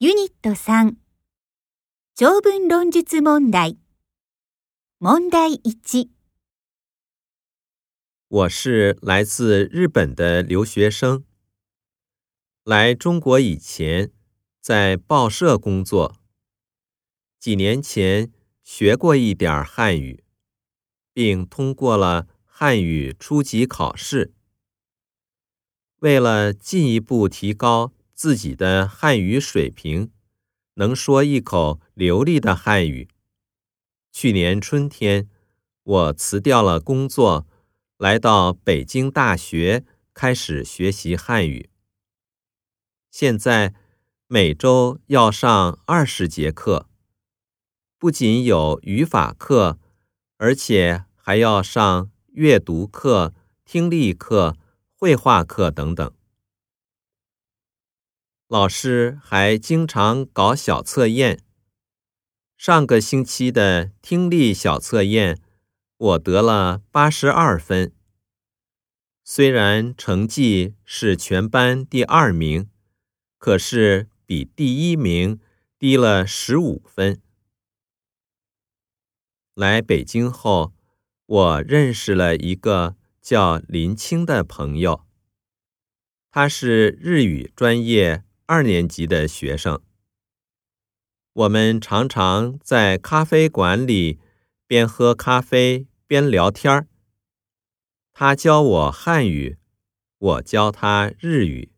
ユニット3。長文論述問題。問題1。我是来自日本的留学生，来中国以前在报社工作，几年前学过一点汉语，并通过了汉语初级考试。为了进一步提高。自己的汉语水平能说一口流利的汉语。去年春天，我辞掉了工作，来到北京大学开始学习汉语。现在每周要上二十节课，不仅有语法课，而且还要上阅读课、听力课、绘画课等等。老师还经常搞小测验。上个星期的听力小测验，我得了八十二分。虽然成绩是全班第二名，可是比第一名低了十五分。来北京后，我认识了一个叫林青的朋友，他是日语专业。二年级的学生，我们常常在咖啡馆里边喝咖啡边聊天儿。他教我汉语，我教他日语。